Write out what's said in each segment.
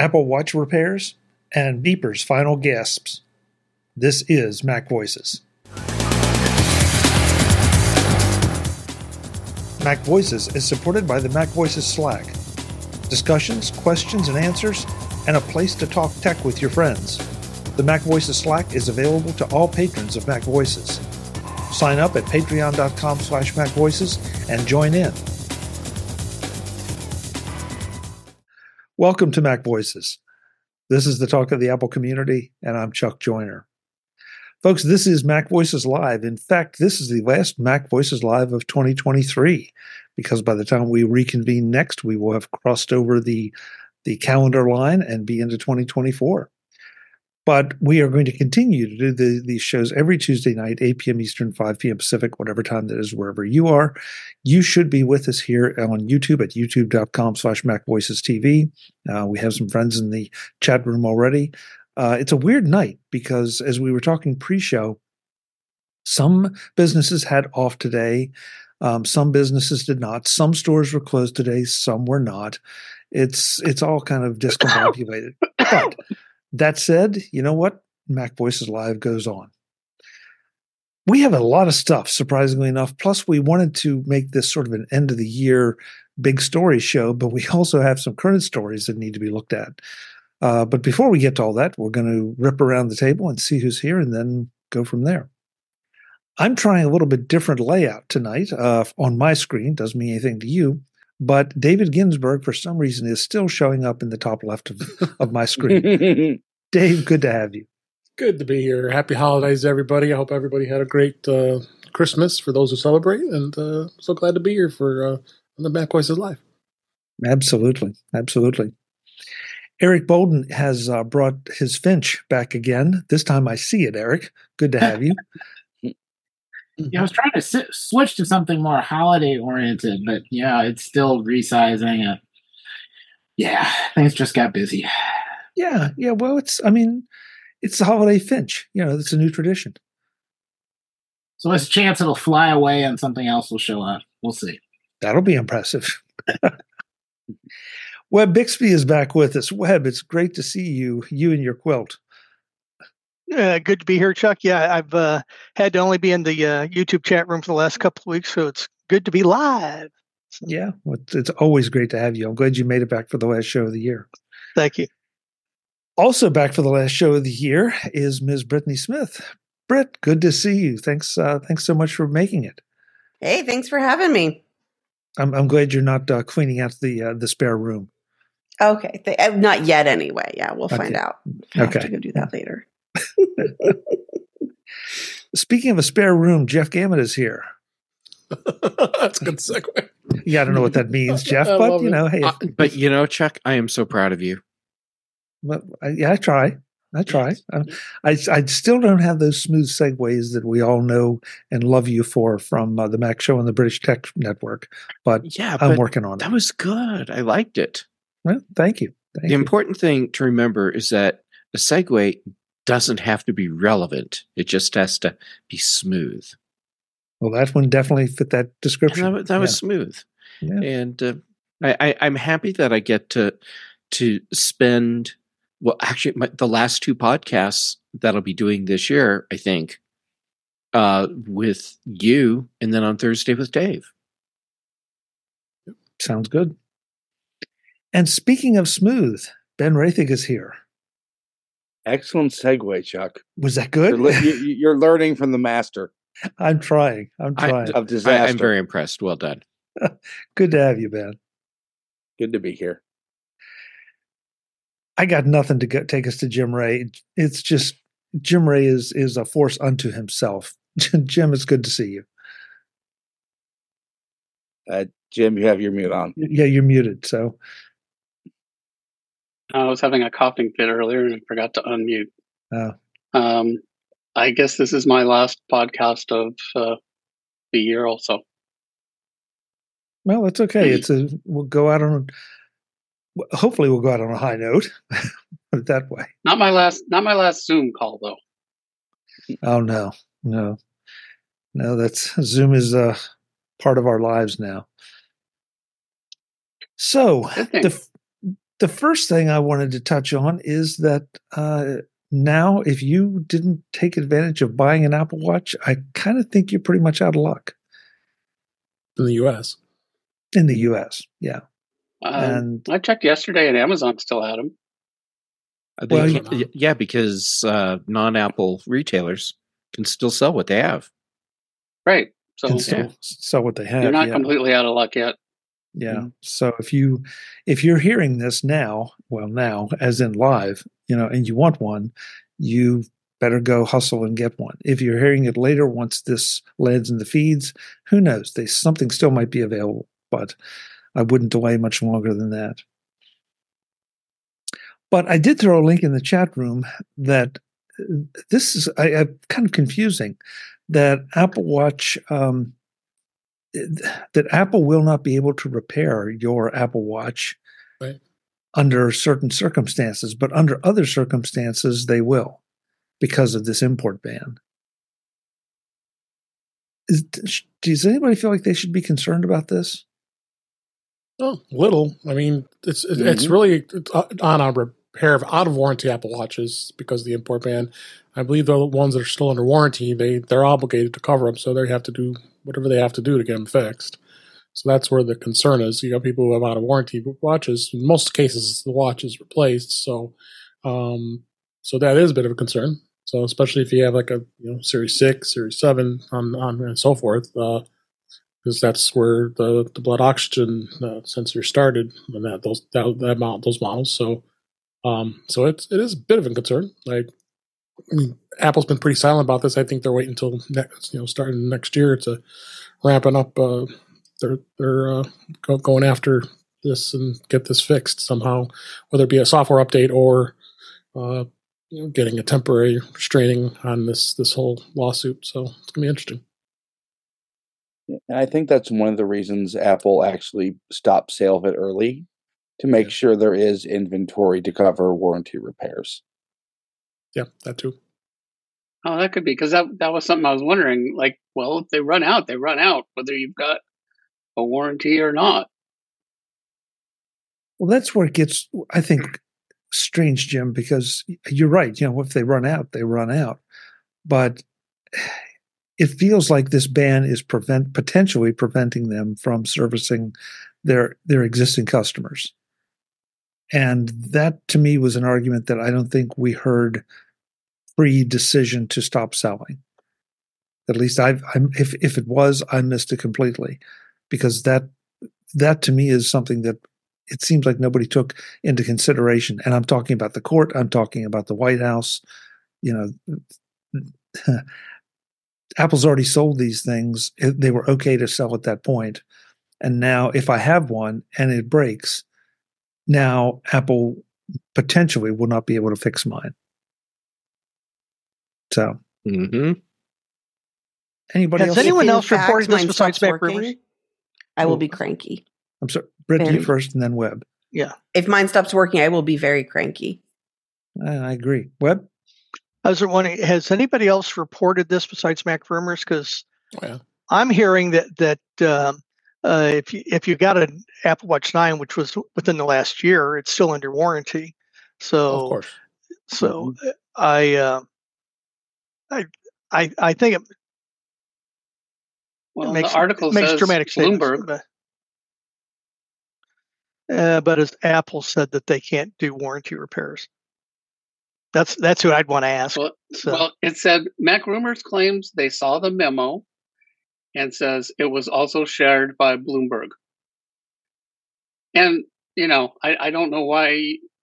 Apple Watch repairs, and Beeper's final gasps. This is Mac Voices. Mac Voices is supported by the Mac Voices Slack. Discussions, questions, and answers, and a place to talk tech with your friends. The Mac Voices Slack is available to all patrons of Mac Voices. Sign up at patreon.com slash macvoices and join in. Welcome to Mac Voices. This is the talk of the Apple community, and I'm Chuck Joiner. Folks, this is Mac Voices Live. In fact, this is the last Mac Voices Live of 2023, because by the time we reconvene next, we will have crossed over the, the calendar line and be into 2024. But we are going to continue to do the, these shows every Tuesday night, 8 p.m. Eastern, 5 p.m. Pacific, whatever time that is, wherever you are. You should be with us here on YouTube at youtube.com slash macvoicestv. Uh, we have some friends in the chat room already. Uh, it's a weird night because as we were talking pre-show, some businesses had off today. Um, some businesses did not. Some stores were closed today. Some were not. It's it's all kind of discombobulated. but that said, you know what? Mac Voices Live goes on. We have a lot of stuff, surprisingly enough. Plus, we wanted to make this sort of an end of the year big story show, but we also have some current stories that need to be looked at. Uh, but before we get to all that, we're going to rip around the table and see who's here and then go from there. I'm trying a little bit different layout tonight uh, on my screen. Doesn't mean anything to you. But David Ginsburg, for some reason, is still showing up in the top left of, of my screen. Dave, good to have you. Good to be here. Happy holidays, everybody. I hope everybody had a great uh, Christmas for those who celebrate, and uh, so glad to be here for uh, the Mac Voices Live. Absolutely, absolutely. Eric Bolden has uh, brought his Finch back again. This time I see it, Eric. Good to have you. Yeah, I was trying to si- switch to something more holiday oriented, but yeah, it's still resizing it. Yeah, things just got busy. Yeah, yeah. Well, it's, I mean, it's the holiday Finch. You know, it's a new tradition. So there's a chance it'll fly away and something else will show up. We'll see. That'll be impressive. Web Bixby is back with us. Web, it's great to see you, you and your quilt. Uh, good to be here, Chuck. Yeah, I've uh, had to only be in the uh, YouTube chat room for the last couple of weeks, so it's good to be live. So, Yeah, well, it's, it's always great to have you. I'm glad you made it back for the last show of the year. thank you. Also back for the last show of the year is Ms. Brittany Smith. Britt, good to see you. Thanks, uh, thanks so much for making it. Hey, thanks for having me. I'm, I'm glad you're not uh, cleaning out the uh, the spare room. Okay, th- uh, not yet. Anyway, yeah, we'll find out. I have Okay. to go do that later. Speaking of a spare room, Jeff Gamet is here. That's a good segue. Yeah, I don't know what that means, Jeff, I but love you it. know, hey, Uh, but you know, Chuck, I am so proud of you. Well, I, yeah, I try. I try. Um, I, I still don't have those smooth segues that we all know and love you for from uh, the Mac Show and the British Tech Network, but Yeah, I'm but working on it. that was good. I liked it. Well, thank you. Thank the you. important thing to remember is that a segue doesn't have to be relevant. It just has to be smooth. Well, that one definitely fit that description. that, that was Yeah. smooth. Yeah. And uh, I, I, I'm happy that I get to to spend well, actually, my, the last two podcasts that I'll be doing this year, I think, uh, with you, and then on Thursday with Dave. Sounds good. And speaking of smooth, Ben Roethig is here. Excellent segue, Chuck. Was that You're, good? le- you, you're learning from the master I'm trying. I'm I- trying. of I, I'm very impressed. Well done. good to have you, Ben. good to be here. I got nothing to go, take us to Jim Rea. It's just Jim Rea is is a force unto himself. Jim, it's good to see you. Uh, Jim, you have your mute on. Yeah, you're muted. So I was having a coughing fit earlier and forgot to unmute. Oh. Um, I guess this is my last podcast of uh, the year, also. well, it's okay. It's a we'll go out on. Hopefully, we'll go out on a high note. Put it that way. Not my last, not my last Zoom call though. Oh no, no, no. That's Zoom is uh, part of our lives now. So the the first thing I wanted to touch on is that uh, now, if you didn't take advantage of buying an Apple Watch, I kind of think you're pretty much out of luck in the U.S. In the U.S., yeah. Um, and I checked yesterday, and Amazon still had them. Well, yeah, yeah, because uh, non-Apple retailers can still sell what they have. Right. So can still yeah. sell what they have. You're not yeah. completely out of luck yet. Yeah. Mm-hmm. So if you if you're hearing this now, well now as in live, you know, and you want one, you better go hustle and get one. If you're hearing it later once this lands in the feeds, who knows? They something still might be available, but I wouldn't delay much longer than that. But I did throw a link in the chat room that uh, this is I, I kind of confusing that Apple Watch um, that Apple will not be able to repair your Apple Watch right. under certain circumstances, but under other circumstances they will because of this import ban. Is, does anybody feel like they should be concerned about this? Oh, little. I mean, it's mm-hmm. it's really on a repair of out of warranty Apple Watches because of the import ban. I believe the ones that are still under warranty, they they're obligated to cover them, so they have to do whatever they have to do to get them fixed. So that's where the concern is. You got people who have out of warranty watches. In most cases, the watch is replaced. So, um, so that is a bit of a concern. So especially if you have like a you know Series Six, Series Seven, on on and so forth, because uh, that's where the, the blood oxygen uh, sensor started, and that those that, that amount those models. So, um, so it's it is a bit of a concern. Like I mean, Apple's been pretty silent about this. I think they're waiting until next, you know, starting next year to ramping up. Uh, they're they're uh, go, going after this and get this fixed somehow, whether it be a software update or uh, you know, getting a temporary restraining on this this whole lawsuit. So it's gonna be interesting. And I think that's one of the reasons Apple actually stopped sale of it early to make yeah. sure there is inventory to cover warranty repairs. Yeah, that too. Oh, that could be because that that was something I was wondering. Like, well, if they run out, they run out, whether you've got a warranty or not. Well, that's where it gets, I think, strange, Jim, because you're right. You know, if they run out, they run out. But it feels like this ban is prevent potentially preventing them from servicing their their existing customers. And that to me was an argument that I don't think we heard pre decision to stop selling. At least I've, I'm, if, if it was, I missed it completely because that, that to me is something that it seems like nobody took into consideration. And I'm talking about the court. I'm talking about the White House. You know, Apple's already sold these things. They were okay to sell at that point. And now, if I have one and it breaks, now, Apple potentially will not be able to fix mine. So, mm-hmm. anybody Has else? anyone else reported this besides Mac Rumors? I will be cranky. I'm sorry, Britt, you first, and then Web. Yeah. If mine stops working, I will be very cranky. I, I agree. Web. I was wondering, has anybody else reported this besides Mac Rumors? Because yeah. I'm hearing that that um, uh, if you if you got an Apple Watch Nine, which was within the last year, it's still under warranty. So, of course. So mm-hmm. I, uh, I, I, I think it. Well, it makes, the article makes dramatic Bloomberg. But, uh, but as Apple said that they can't do warranty repairs. That's that's who I'd want to ask. Well, so. well, it said Mac Rumors claims they saw the memo and says it was also shared by Bloomberg. And, you know, I, I don't know why,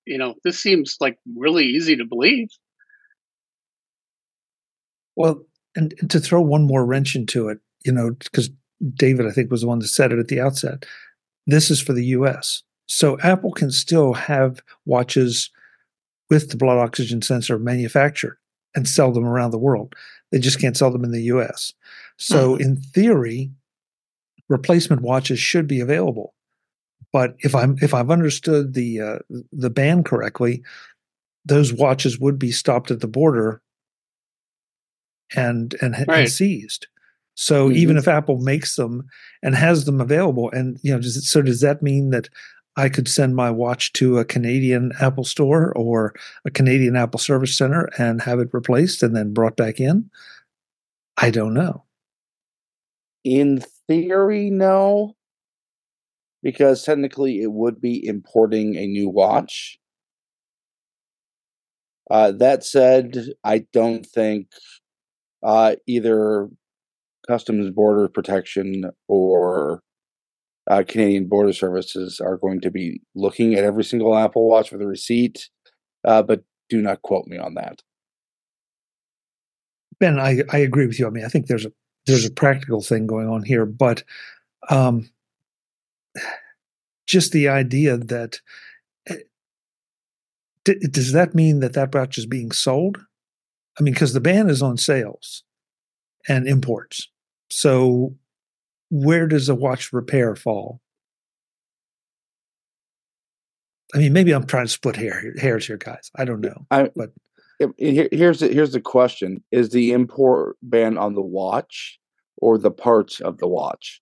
you know, this seems like really easy to believe. Well, and, and to throw one more wrench into it, you know, because David, I think, was the one that said it at the outset. This is for the US. So Apple can still have watches with the blood oxygen sensor manufactured and sell them around the world. They just can't sell them in the US. So mm-hmm. in theory, replacement watches should be available. But if I'm if I've understood the uh, the ban correctly, those watches would be stopped at the border and and, right. and seized. So mm-hmm. even if Apple makes them and has them available, and you know, does it, so does that mean that I could send my watch to a Canadian Apple store or a Canadian Apple Service Center and have it replaced and then brought back in? I don't know. In theory, no. Because technically it would be importing a new watch. Uh, that said, I don't think uh, either Customs Border Protection or uh, Canadian Border Services are going to be looking at every single Apple Watch for the receipt, uh, but do not quote me on that. Ben, I, I agree with you. I mean, I think there's a there's a practical thing going on here, but um, just the idea that eh, d- does that mean that that watch is being sold? I mean, because the ban is on sales and imports. So, where does a watch repair fall? I mean, maybe I'm trying to split hair, hairs here, guys. I don't know. I, but here, here's the, here's the question: Is the import ban on the watch or the parts of the watch?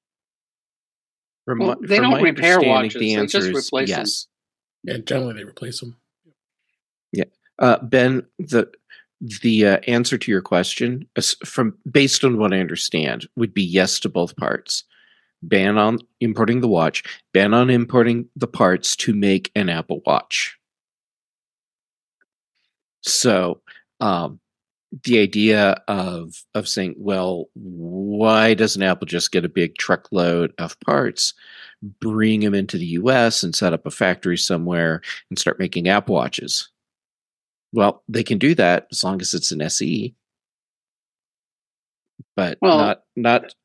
From Well, my- they from don't my repair watches, The they just is replace them. yes. Yeah, generally they replace them. Yeah, uh, ben, the the uh, answer to your question, from based on what I understand, would be yes to both parts. Ban on importing the watch. Ban on importing the parts to make an Apple Watch. So, um, the idea of of saying, well, why doesn't Apple just get a big truckload of parts, bring them into the U.S. and set up a factory somewhere and start making Apple Watches? Well, they can do that as long as it's an SE, but Well- not not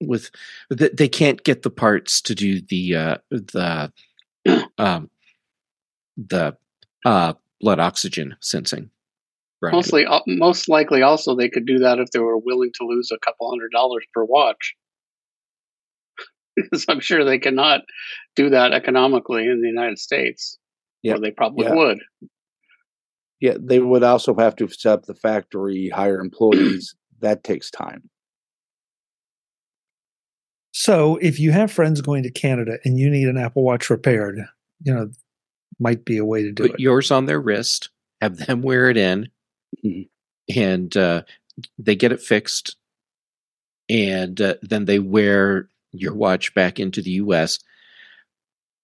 with. th- They can't get the parts to do the uh, the um, the uh, blood oxygen sensing. Right. Mostly, uh, most likely, also they could do that if they were willing to lose a couple hundred dollars per watch. because I'm sure they cannot do that economically in the United States, Yeah. or they probably Yeah. would. Yeah, they would also have to set up the factory, hire employees. that takes time. So if you have friends going to Canada and you need an Apple Watch repaired, you know, might be a way to do Put it. Put yours on their wrist, have them wear it in, Mhm. and uh, they get it fixed, and uh, then they wear your watch back into the U.S.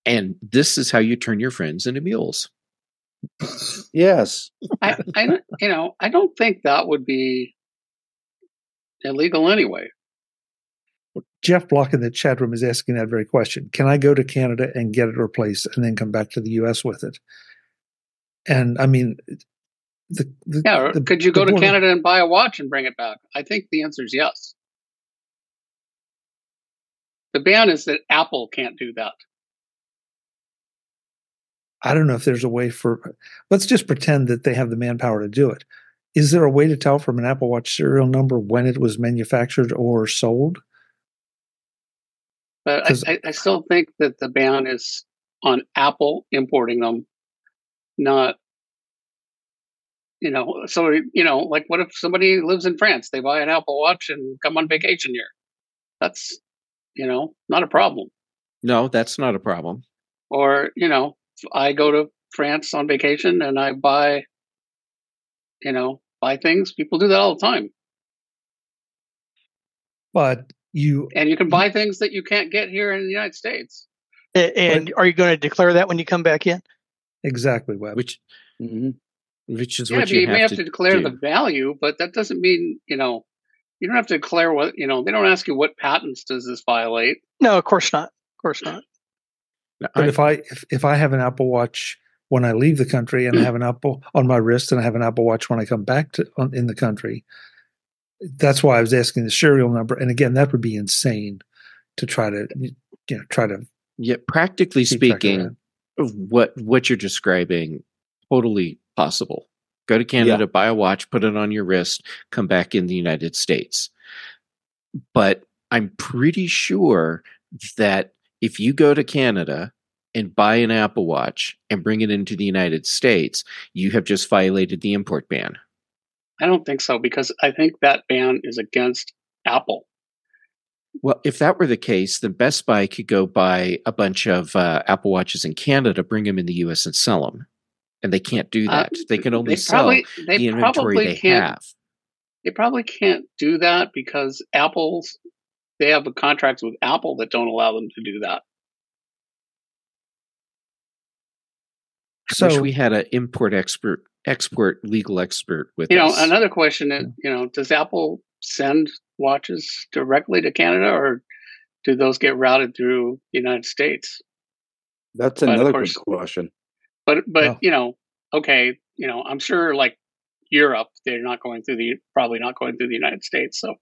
And this is how you turn your friends into mules. Yes. I, I, you know, I don't think that would be illegal anyway. Jeff Block in the chat room is asking that very question. Can I go to Canada and get it replaced and then come back to the US with it? And I mean, the, the, Yeah, the- could you go to Canada and buy a watch and bring it back? I think the answer is yes. The ban is that Apple can't do that. I don't know if there's a way for, let's just pretend that they have the manpower to do it. Is there a way to tell from an Apple Watch serial number when it was manufactured or sold? But 'Cause- I, I, I still think that the ban is on Apple importing them, not, you know, so, you know, like what if somebody lives in France, they buy an Apple Watch and come on vacation here? That's, you know, not a problem. No, that's not a problem. Or, you know, I go to France on vacation and I buy, you know, buy things. People do that all the time. But you, And you can buy things that you can't get here in the United States. A- And are you going to declare that when you come back in? exactly, Web. Which hmm which is yeah, what but you, you, may have to, to declare do. the value, but that doesn't mean, you know, you don't have to declare what, you know, they don't ask you what patents does this violate. No, of course not. Of course not. But I- if I if, if I have an Apple Watch when I leave the country and I have an Apple on my wrist and I have an Apple Watch when I come back to on, in the country, that's why I was asking the serial number. And again, that would be insane to try to you know try to yeah, practically keep track of speaking, what what you're describing totally possible. Go to canada buy a watch put it on your wrist come back in the united states. But i'm pretty sure that if you go to canada and buy an apple watch and bring it into the united states you have just violated the import ban I don't think so because I think that ban is against Apple. Well, if that were the case, then Best Buy could go buy a bunch of uh, Apple Watches in Canada, bring them in the U.S. and sell them, and they can't do Uh, that. they can only they sell probably they the inventory they have. they probably can't do that because Apple's they have a contracts with Apple that don't allow them to do that. I wish So- we had an import expert, export legal expert with You know, us. another question is, you know, does Apple send watches directly to Canada or do those get routed through the United States? That's But another course- good question. But but Well- you know, okay, you know, I'm sure like Europe, they're not going through the probably not going through the United States. So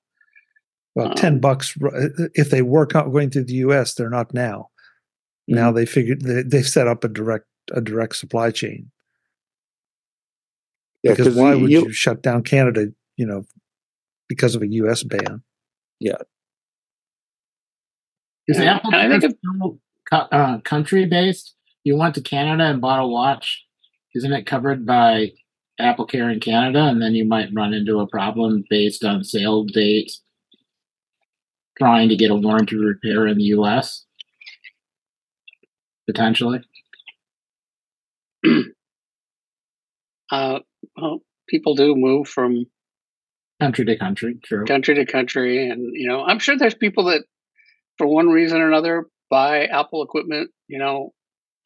Well, Um, ten bucks. If they were co- going through the U.S., they're not now. Mm-hmm. Now they figured they, they've set up a direct a direct supply chain. Yeah, because 'cause why would you- you shut down Canada? You know, because of a U.S. ban. Yeah. Is Yeah, Apple and I think still uh, country based? You went to Canada and bought a watch, isn't it covered by Apple Care in Canada? And then you might run into a problem based on sale dates, trying to get a warranty repair in the U.S. Potentially. uh, well, people do move from Country to country, true. country to country, and you know, I'm sure there's people that, for one reason or another, buy Apple equipment. You know,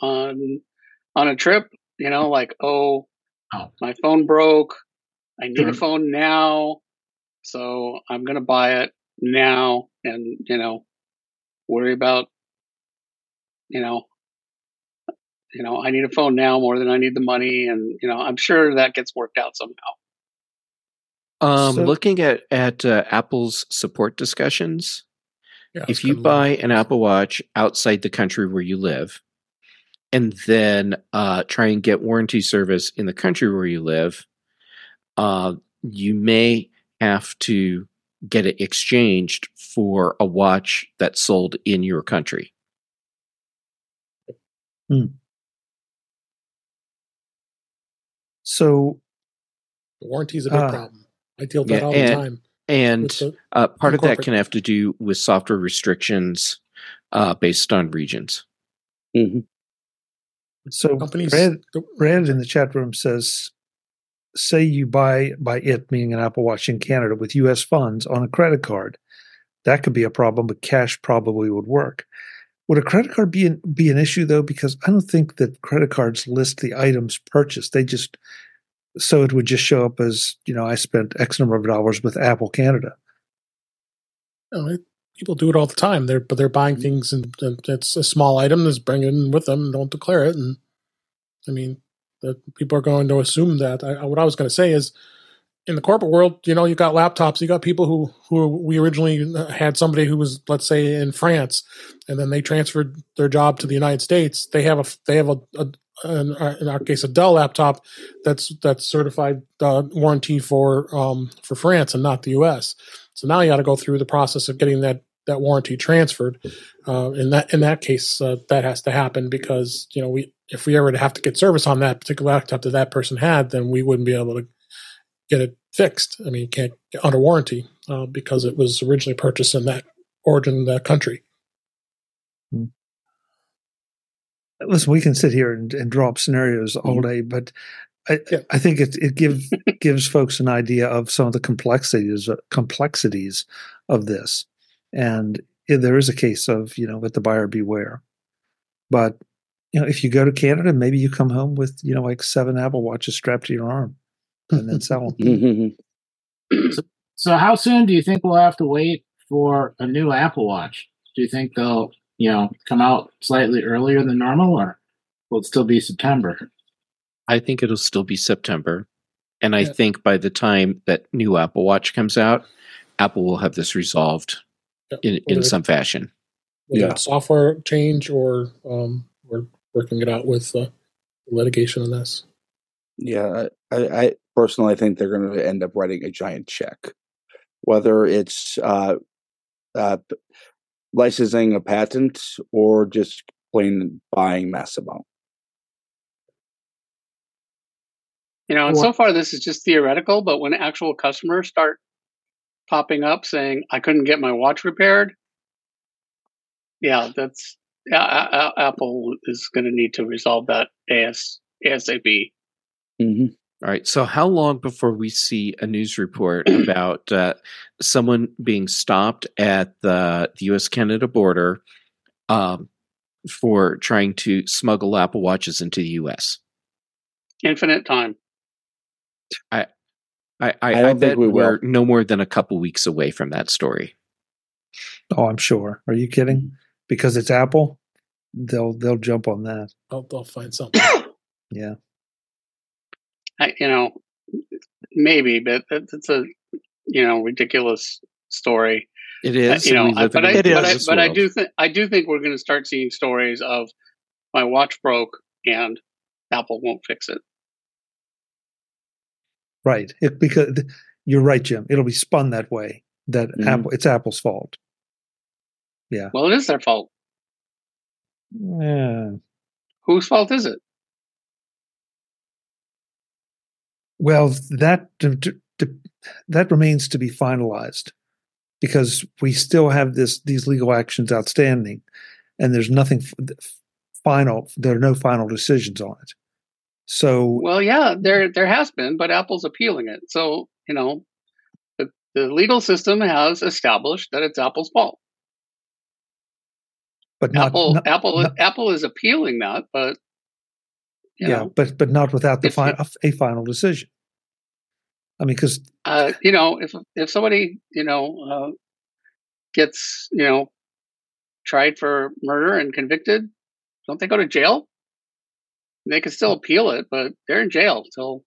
on on a trip. You know, like oh, Oh. my phone broke. I need Sure. a phone now, so I'm gonna buy it now, and you know, worry about, you know, you know, I need a phone now more than I need the money, and you know, I'm sure that gets worked out somehow. um, So- looking at at uh, Apple's support discussions, Yeah, if you buy an Apple Watch outside the country where you live, and then uh, try and get warranty service in the country where you live, uh, you may have to get it exchanged for a watch that's sold in your country. So warranty is a big Ah. problem. I deal with that Yeah, all the time. And the- uh, part of that can have to do with software restrictions uh, based on regions. Mhm. so companies, Brad, the- Brad in the chat room says, say you buy buy it, meaning an Apple Watch in Canada with U.S. funds on a credit card. That could be a problem, but cash probably would work. Would a credit card be an, be an issue though? Because I don't think that credit cards list the items purchased. They just so it would just show up as you know I spent X number of dollars with Apple Canada. know, it- people do it all the time. They're but they're buying mm-hmm. things and, and it's a small item that's bringing it with them and don't declare it. And I mean, people are going to assume that. I- what I was going to say is, in the corporate world, you know, you got laptops. You got people who who we originally had somebody who was, let's say, in France, and then they transferred their job to the United States. They have a they have a, a in our- case a Dell laptop that's that's certified uh, warranty for um, for France and not the U.S. So now you got to go through the process of getting that that warranty transferred. Uh, in that in that case, uh, that has to happen because you know we if we ever have to get service on that particular laptop that that person had, then we wouldn't be able to get it fixed. I mean, you can't get under warranty uh, because it was originally purchased in that origin that country. Hmm. listen, we can sit here and, and draw up scenarios all hmm. day, but I, Yeah. I think it it gives gives folks an idea of some of the complexities uh, complexities of this, and there is a case of you know let the buyer beware, but you know if you go to Canada, maybe you come home with you know like seven Apple watches strapped to your arm, and then sell them. Mhm. So how soon do you think we'll have to wait for a new Apple Watch? Do you think they'll, you know, come out slightly earlier than normal or will it still be September? I think it'll still be September. And I Yeah. think by the time that new Apple Watch comes out, Apple will have this resolved Yeah. in, in Whether- some fashion. Yeah. software change or um, we're working it out with uh, litigation on this. Yeah, I, I personally think they're going to end up writing a giant check, whether it's uh, uh, licensing a patent or just plain buying mass amount. You know, and so far this is just theoretical, but when actual customers start popping up saying, I couldn't get my watch repaired, yeah, that's yeah, A- A- Apple is going to need to resolve that AS, ASAP. Hmm All right. So, how long before we see a news report about uh, someone being stopped at the, the U.S. Canada border um, for trying to smuggle Apple Watches into the U.S.? Infinite time. I, I, I I, don't bet think we will. we're no more than a couple weeks away from that story. Oh, I'm sure. Are you kidding? Because it's Apple, they'll they'll jump on that. They'll, they'll find something. Yeah. I, you know, maybe, but that- that's a you know ridiculous story. It is, Uh, you know, I- but in I, a It but I, but I do think I do think we're going to start seeing stories of my watch broke and Apple won't fix it. Right. It because you're right, Jim. It'll be spun that way. That Mhm. Apple it's Apple's fault. Yeah. Well, it is their fault. Yeah. Whose fault is it? Well, that that remains to be finalized because we still have this these legal actions outstanding, and there's nothing final. There are no final decisions on it. So Well, yeah, there there has been, but Apple's appealing it. So you know, the, the legal system has established that it's Apple's fault. but not, Apple not- Apple not- Apple is appealing that, but yeah, know, but but not without the If fi- you- a final decision. I mean, because uh, you know, if if somebody you know uh, gets you know tried for murder and convicted, don't they go to jail? They can still appeal it, but they're in jail till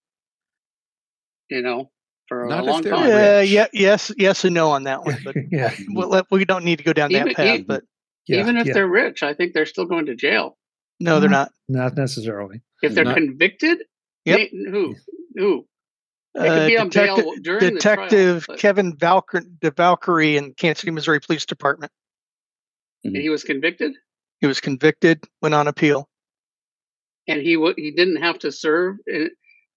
you know for Not a long time. Uh, yeah, yes, yes, and no on that one. But yeah, we'll we don't need to go down that Even- path. even- But yeah, Even if yeah, they're rich, I think they're still going to jail. no, they're not. not necessarily. If they're Not- convicted, Yep. they- who who? They could Uh, be on bail detective Detective trial, but- Kevin Valkyr, DeValkyrie in Kansas City, Missouri Police Department. and he was convicted, He was convicted, went on appeal. and he w- he didn't have to serve his.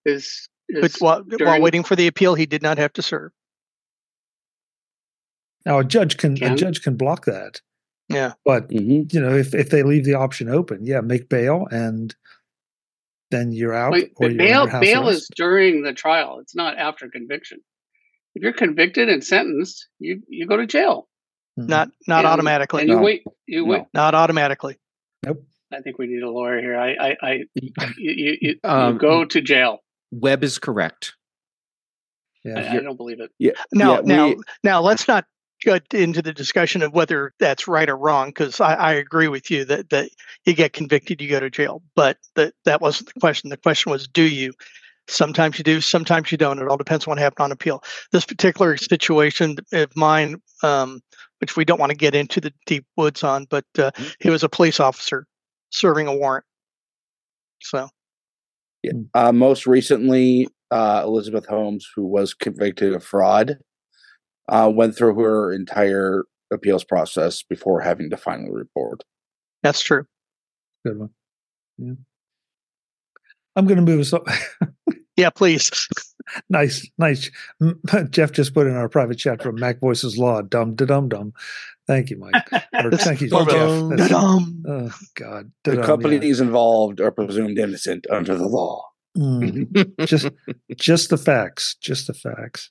his But while, while waiting for the appeal, he did not have to serve. Now a judge can, a judge can block that, Yeah. but hmm you know if if they leave the option open, yeah, make bail and then you're out. Wait, or but you're bail bail arrest. is during the trial. It's not after conviction. If you're convicted and sentenced, you you go to jail. Mhm. Not not And- automatically. And you wait. You wait. Not automatically. Nope. I think we need a lawyer here. I I, I you, you, you, Um, you go to jail. Web is correct. yeah. I, I don't believe it. Yeah. Now, yeah, now, we- now, let's not get into the discussion of whether that's right or wrong, because I, I agree with you that that you get convicted, you go to jail. But that that wasn't the question. The question was, do you? Sometimes you do, sometimes you don't. It all depends on what happened on appeal. This particular situation of mine, um, which we don't want to get into the deep woods on, but uh, he was a police officer serving a warrant. So Uh, most recently, uh, Elizabeth Holmes, who was convicted of fraud, uh, went through her entire appeals process before having to finally report. that's true. Good one. Yeah. I'm going to move us. Up. Yeah, please. nice, nice. Jeff just put in our private chat from Mac Voices Law. Dum da dum dum. Thank you, Mike. Or thank you, Jeff. dum. That's- Da-dum. Oh God. The Da-dum, yeah. companies involved are presumed innocent under the law. Mm. just just the facts just the facts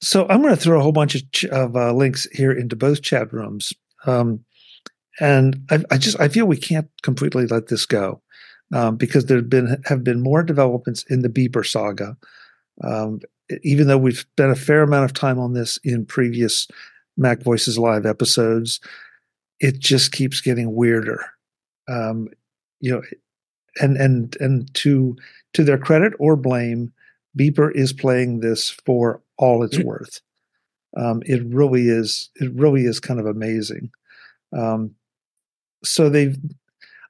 so i'm going to throw a whole bunch of, ch- of uh, links here into both chat rooms. Um, and I, I just i feel we can't completely let this go um, because there have been have been more developments in the beeper saga. Um, even though we've spent a fair amount of time on this in previous mac voices live episodes it just keeps getting weirder. Um, you know and and and to to their credit or blame, Beeper is playing this for all it's worth. Um, it really is. It really is kind of amazing. Um, so they've,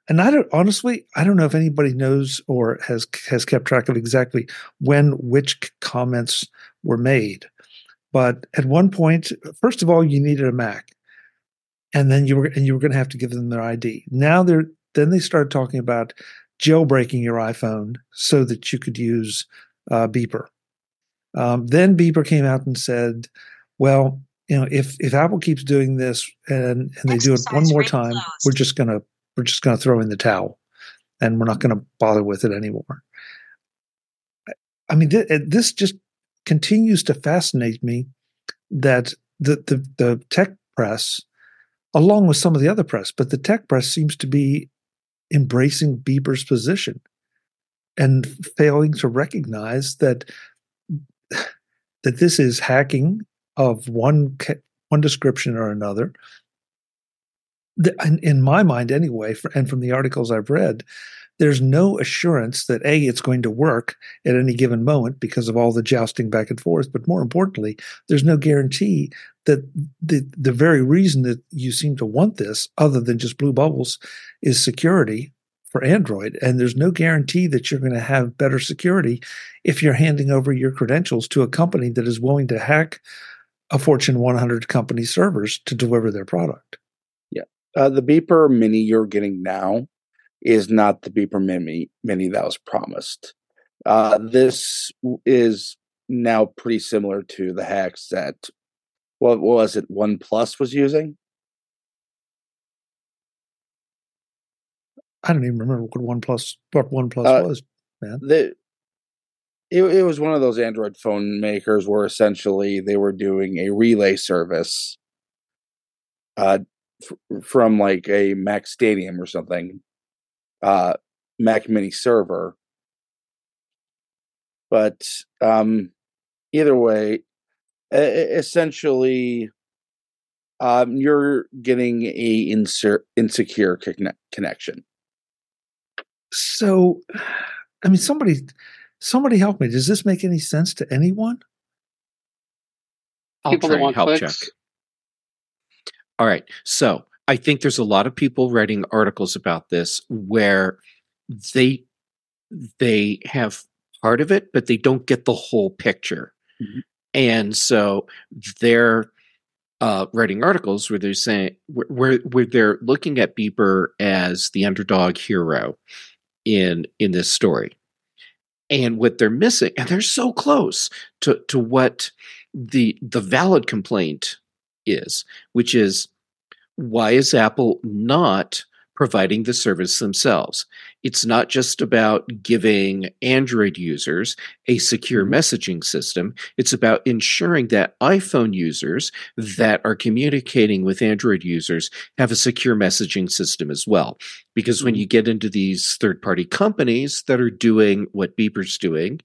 and I don't honestly, I don't know if anybody knows or has has kept track of exactly when which comments were made. But at one point, first of all, you needed a Mac, and then you were and you were going to have to give them their ID. Now they're then they started talking about jailbreaking your iPhone so that you could use uh, Beeper. Um, then Beeper came out and said, "Well, you know, if if Apple keeps doing this and and they do it one more time, we're just gonna we're just gonna throw in the towel, and we're not gonna bother with it anymore. I mean, th- this just continues to fascinate me that the, the the tech press, along with some of the other press, but the tech press seems to be embracing Beeper's position and failing to recognize that that this is hacking of one one description or another. In my mind, anyway, and from the articles I've read, there's no assurance that a it's going to work at any given moment because of all the jousting back and forth but more importantly there's no guarantee that the the very reason that you seem to want this other than just blue bubbles is security for android and there's no guarantee that you're going to have better security if you're handing over your credentials to a company that is willing to hack a Fortune 100 company servers to deliver their product. Yeah. Uh, the Beeper Mini you're getting now is not the Beeper Mini, Mini that was promised. Uh, this is now pretty similar to the hacks that, what was it, OnePlus was using? I don't even remember what OnePlus what OnePlus uh, was, man. The, it, it was one of those Android phone makers where essentially they were doing a relay service uh, f- from like a Mac Stadium or something, uh, Mac Mini server. But um, either way, essentially, um, you're getting a insert insecure connection. So, I mean, somebody Somebody help me. Does this make any sense to anyone? I'll people try and help clicks. check. All right. So I think there's a lot of people writing articles about this where they they have part of it, but they don't get the whole picture. Mm-hmm. And so they're uh, writing articles where they're saying where where they're looking at Beeper as the underdog hero in in this story. And what they're missing and they're so close to to what the the valid complaint is which is why is apple not providing the service themselves. It's not just about giving Android users a secure mm-hmm. messaging system. It's about ensuring that iPhone users that are communicating with Android users have a secure messaging system as well. Because when mm-hmm. you get into these third party companies that are doing what Beeper's doing,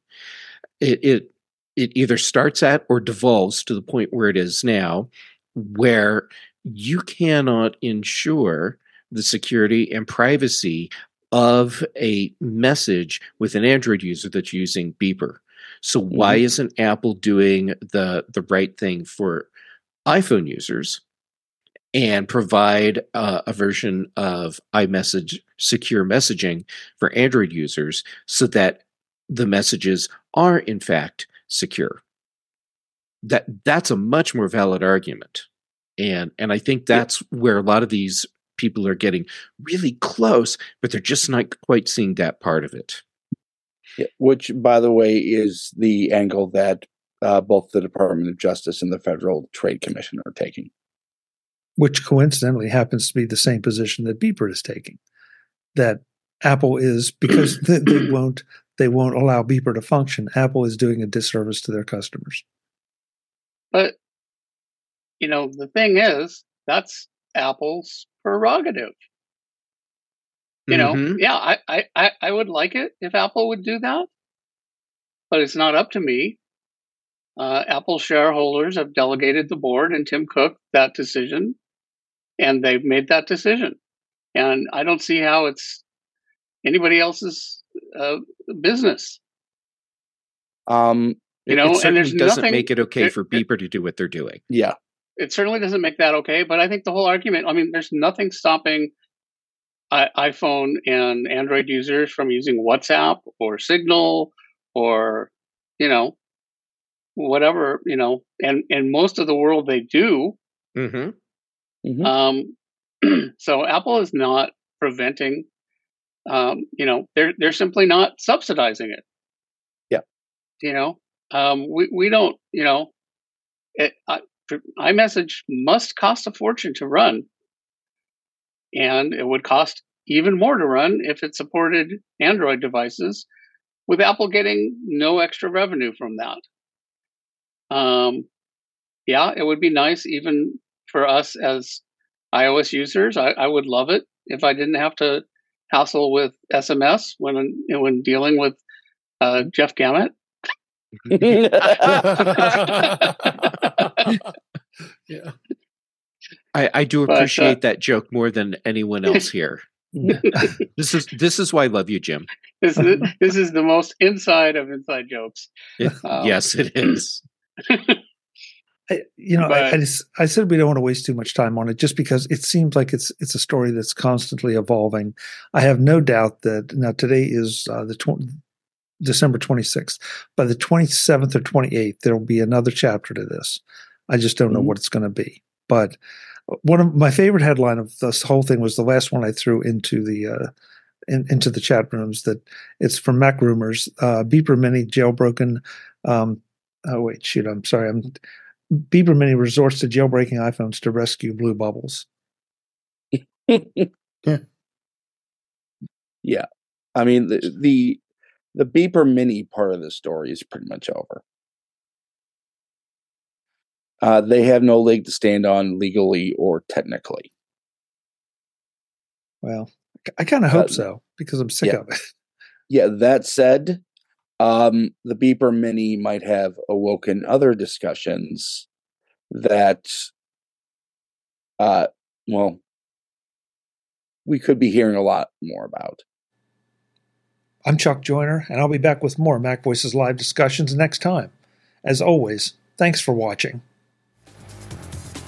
it, it it either starts at or devolves to the point where it is now, where you cannot ensure the security and privacy of a message with an Android user that's using Beeper. So why mm-hmm. isn't Apple doing the the right thing for iPhone users and provide uh, a version of iMessage secure messaging for Android users so that the messages are in fact secure? That that's a much more valid argument. And and I think that's where a lot of these people are getting really close, but they're just not quite seeing that part of it. Yeah, which, by the way, is the angle that uh, both the Department of Justice and the Federal Trade Commission are taking. Which coincidentally happens to be the same position that Beeper is taking. That Apple is because they, they won't they won't allow Beeper to function. Apple is doing a disservice to their customers. But you know the thing is that's Apple's prerogative. You mm-hmm. know, yeah, I, I, I would like it if Apple would do that, but it's not up to me. Uh, Apple shareholders have delegated the board and Tim Cook that decision, and they've made that decision. And I don't see how it's anybody else's uh, business. Um, you know, it and there's doesn't nothing, make it okay for Beeper to do what they're doing. Yeah, it certainly doesn't make that okay. But I think the whole argument, I mean, there's nothing stopping iPhone and Android users from using WhatsApp or Signal or, you know, whatever, you know, and, and most of the world they do. Mm-hmm. Mm-hmm. Um, so Apple is not preventing, um, you know, they're, they're simply not subsidizing it. Yeah. You know, um, we, we don't, you know, it, I, iMessage must cost a fortune to run, and it would cost even more to run if it supported Android devices, with Apple getting no extra revenue from that. Um, yeah, it would be nice even for us as iOS users. I, I would love it if I didn't have to hassle with SMS when when dealing with uh, Jeff Gamet. yeah. I, I do But, uh, appreciate that joke more than anyone else here. this is this is why I love you, Jim. This is this is the most inside of inside jokes. It- Um, yes, it is. I, you know, I, I just I said we don't want to waste too much time on it, just because it seems like it's it's a story that's constantly evolving. I have no doubt that now today is uh, the tw- December twenty sixth. By the twenty seventh or twenty eighth, there will be another chapter to this. I just don't know Mhm. what it's going to be. But one of my favorite headline of this whole thing was the last one I threw into the uh, in, into the chat rooms. That it's from Mac Rumors. Uh, Beeper Mini jailbroken. Um, oh wait, shoot! I'm sorry. I'm Beeper Mini resorts to jailbreaking iPhones to rescue blue bubbles. yeah. yeah. I mean the, the the beeper mini part of the story is pretty much over. Uh, they have no leg to stand on legally or technically. Well, I kind of hope Uh, so because I'm sick yeah. of it. Yeah, that said, um, the beeper mini might have awoken other discussions that, uh, well, we could be hearing a lot more about. I'm Chuck Joiner, and I'll be back with more Mac Voices live discussions next time. As always, thanks for watching.